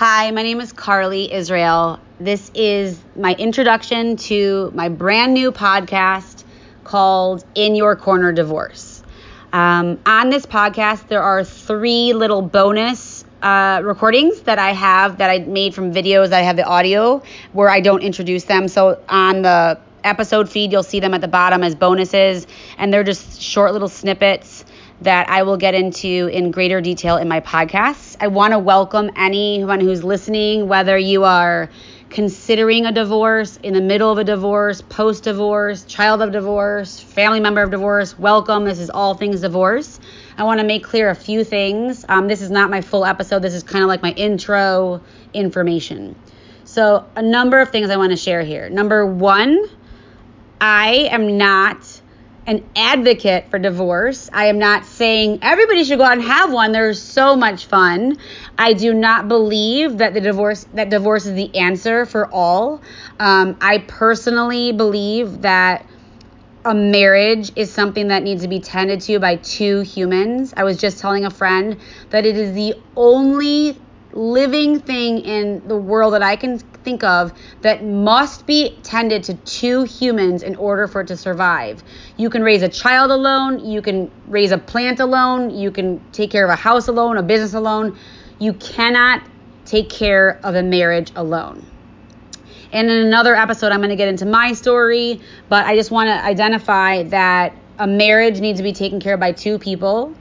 Hi, my name is Carly Israel. This is my introduction to my brand new podcast called In Your Corner Divorce. Um, on this podcast, there are three little bonus uh, recordings that I have that I made from videos. I have the audio where I don't introduce them. So on the episode feed, you'll see them at the bottom as bonuses, and they're just short little snippets that I will get into in greater detail in my podcast. I want to welcome anyone who's listening, whether you are considering a divorce, in the middle of a divorce, post divorce, child of divorce, family member of divorce. Welcome. This is all things divorce. I want to make clear a few things. Um, this is not my full episode, this is kind of like my intro information. So, a number of things I want to share here. Number one, I am not an advocate for divorce. I am not saying everybody should go out and have one. There's so much fun. I do not believe that the divorce that divorce is the answer for all. Um, I personally believe that a marriage is something that needs to be tended to by two humans. I was just telling a friend that it is the only living thing in the world that I can think of that must be tended to two humans in order for it to survive. You can raise a child alone, you can raise a plant alone, you can take care of a house alone, a business alone. You cannot take care of a marriage alone. And in another episode, I'm going to get into my story, but I just want to identify that a marriage needs to be taken care of by two people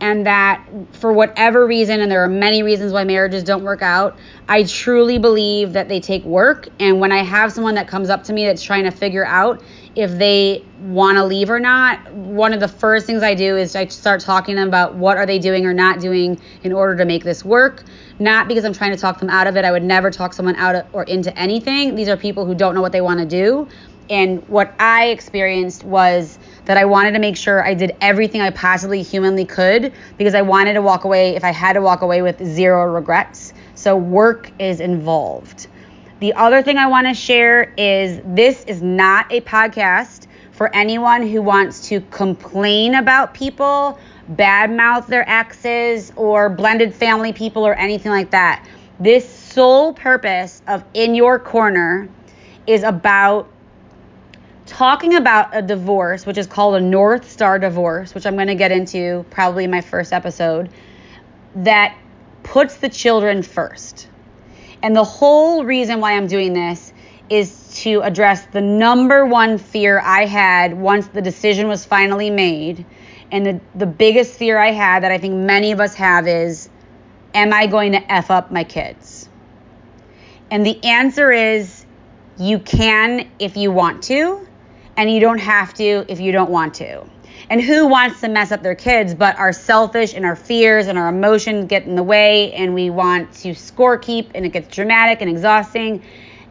and that for whatever reason, and there are many reasons why marriages don't work out, I truly believe that they take work. And when I have someone that comes up to me that's trying to figure out if they want to leave or not, one of the first things I do is I start talking to them about what are they doing or not doing in order to make this work. Not because I'm trying to talk them out of it. I would never talk someone out of, or into anything. These are people who don't know what they want to do. And what I experienced was that I wanted to make sure I did everything I possibly humanly could because I wanted to walk away, if I had to walk away with zero regrets. So work is involved. The other thing I want to share is this is not a podcast for anyone who wants to complain about people, badmouth their exes, or blended family people, or anything like that. This sole purpose of In Your Corner is about talking about a divorce, which is called a North Star divorce, which I'm going to get into probably in my first episode, that puts the children first. And the whole reason why I'm doing this is to address the number one fear I had once the decision was finally made. And the, the biggest fear I had that I think many of us have is Am I going to F up my kids? And the answer is you can if you want to and you don't have to if you don't want to. And who wants to mess up their kids but our selfish and our fears and our emotions get in the way and we want to score keep and it gets dramatic and exhausting.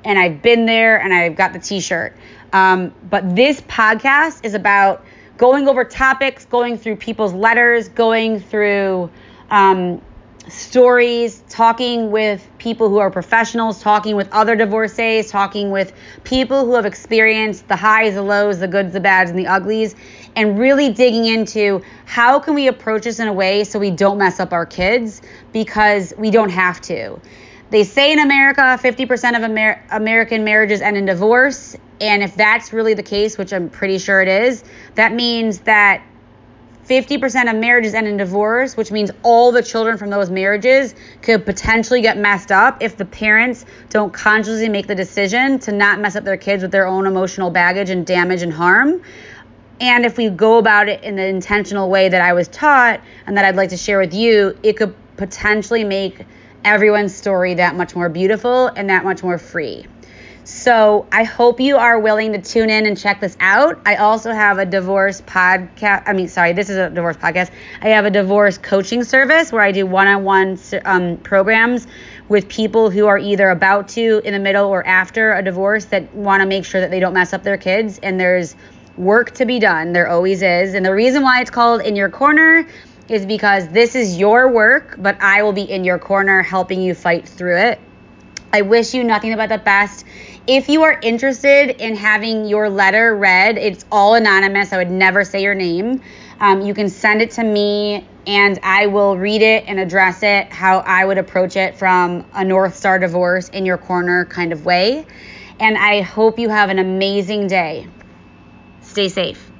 And I've been there and I've got the t shirt. Um, but this podcast is about going over topics, going through people's letters, going through um, stories, talking with people who are professionals, talking with other divorcees, talking with people who have experienced the highs, the lows, the goods, the bads, and the uglies, and really digging into how can we approach this in a way so we don't mess up our kids because we don't have to. They say in America 50% of Amer- American marriages end in divorce, and if that's really the case, which I'm pretty sure it is, that means that 50% of marriages end in divorce, which means all the children from those marriages could potentially get messed up if the parents don't consciously make the decision to not mess up their kids with their own emotional baggage and damage and harm. And if we go about it in the intentional way that I was taught and that I'd like to share with you, it could potentially make everyone's story that much more beautiful and that much more free. So I hope you are willing to tune in and check this out. I also have a divorce podcast. I mean, sorry, this is a divorce podcast. I have a divorce coaching service where I do one on one programs with people who are either about to, in the middle, or after a divorce that want to make sure that they don't mess up their kids. And there's work to be done. There always is. And the reason why it's called In Your Corner is because this is your work, but I will be in your corner helping you fight through it. I wish you nothing but the best. If you are interested in having your letter read, it's all anonymous. I would never say your name. Um, you can send it to me and I will read it and address it how I would approach it from a North Star divorce in your corner kind of way. And I hope you have an amazing day. Stay safe.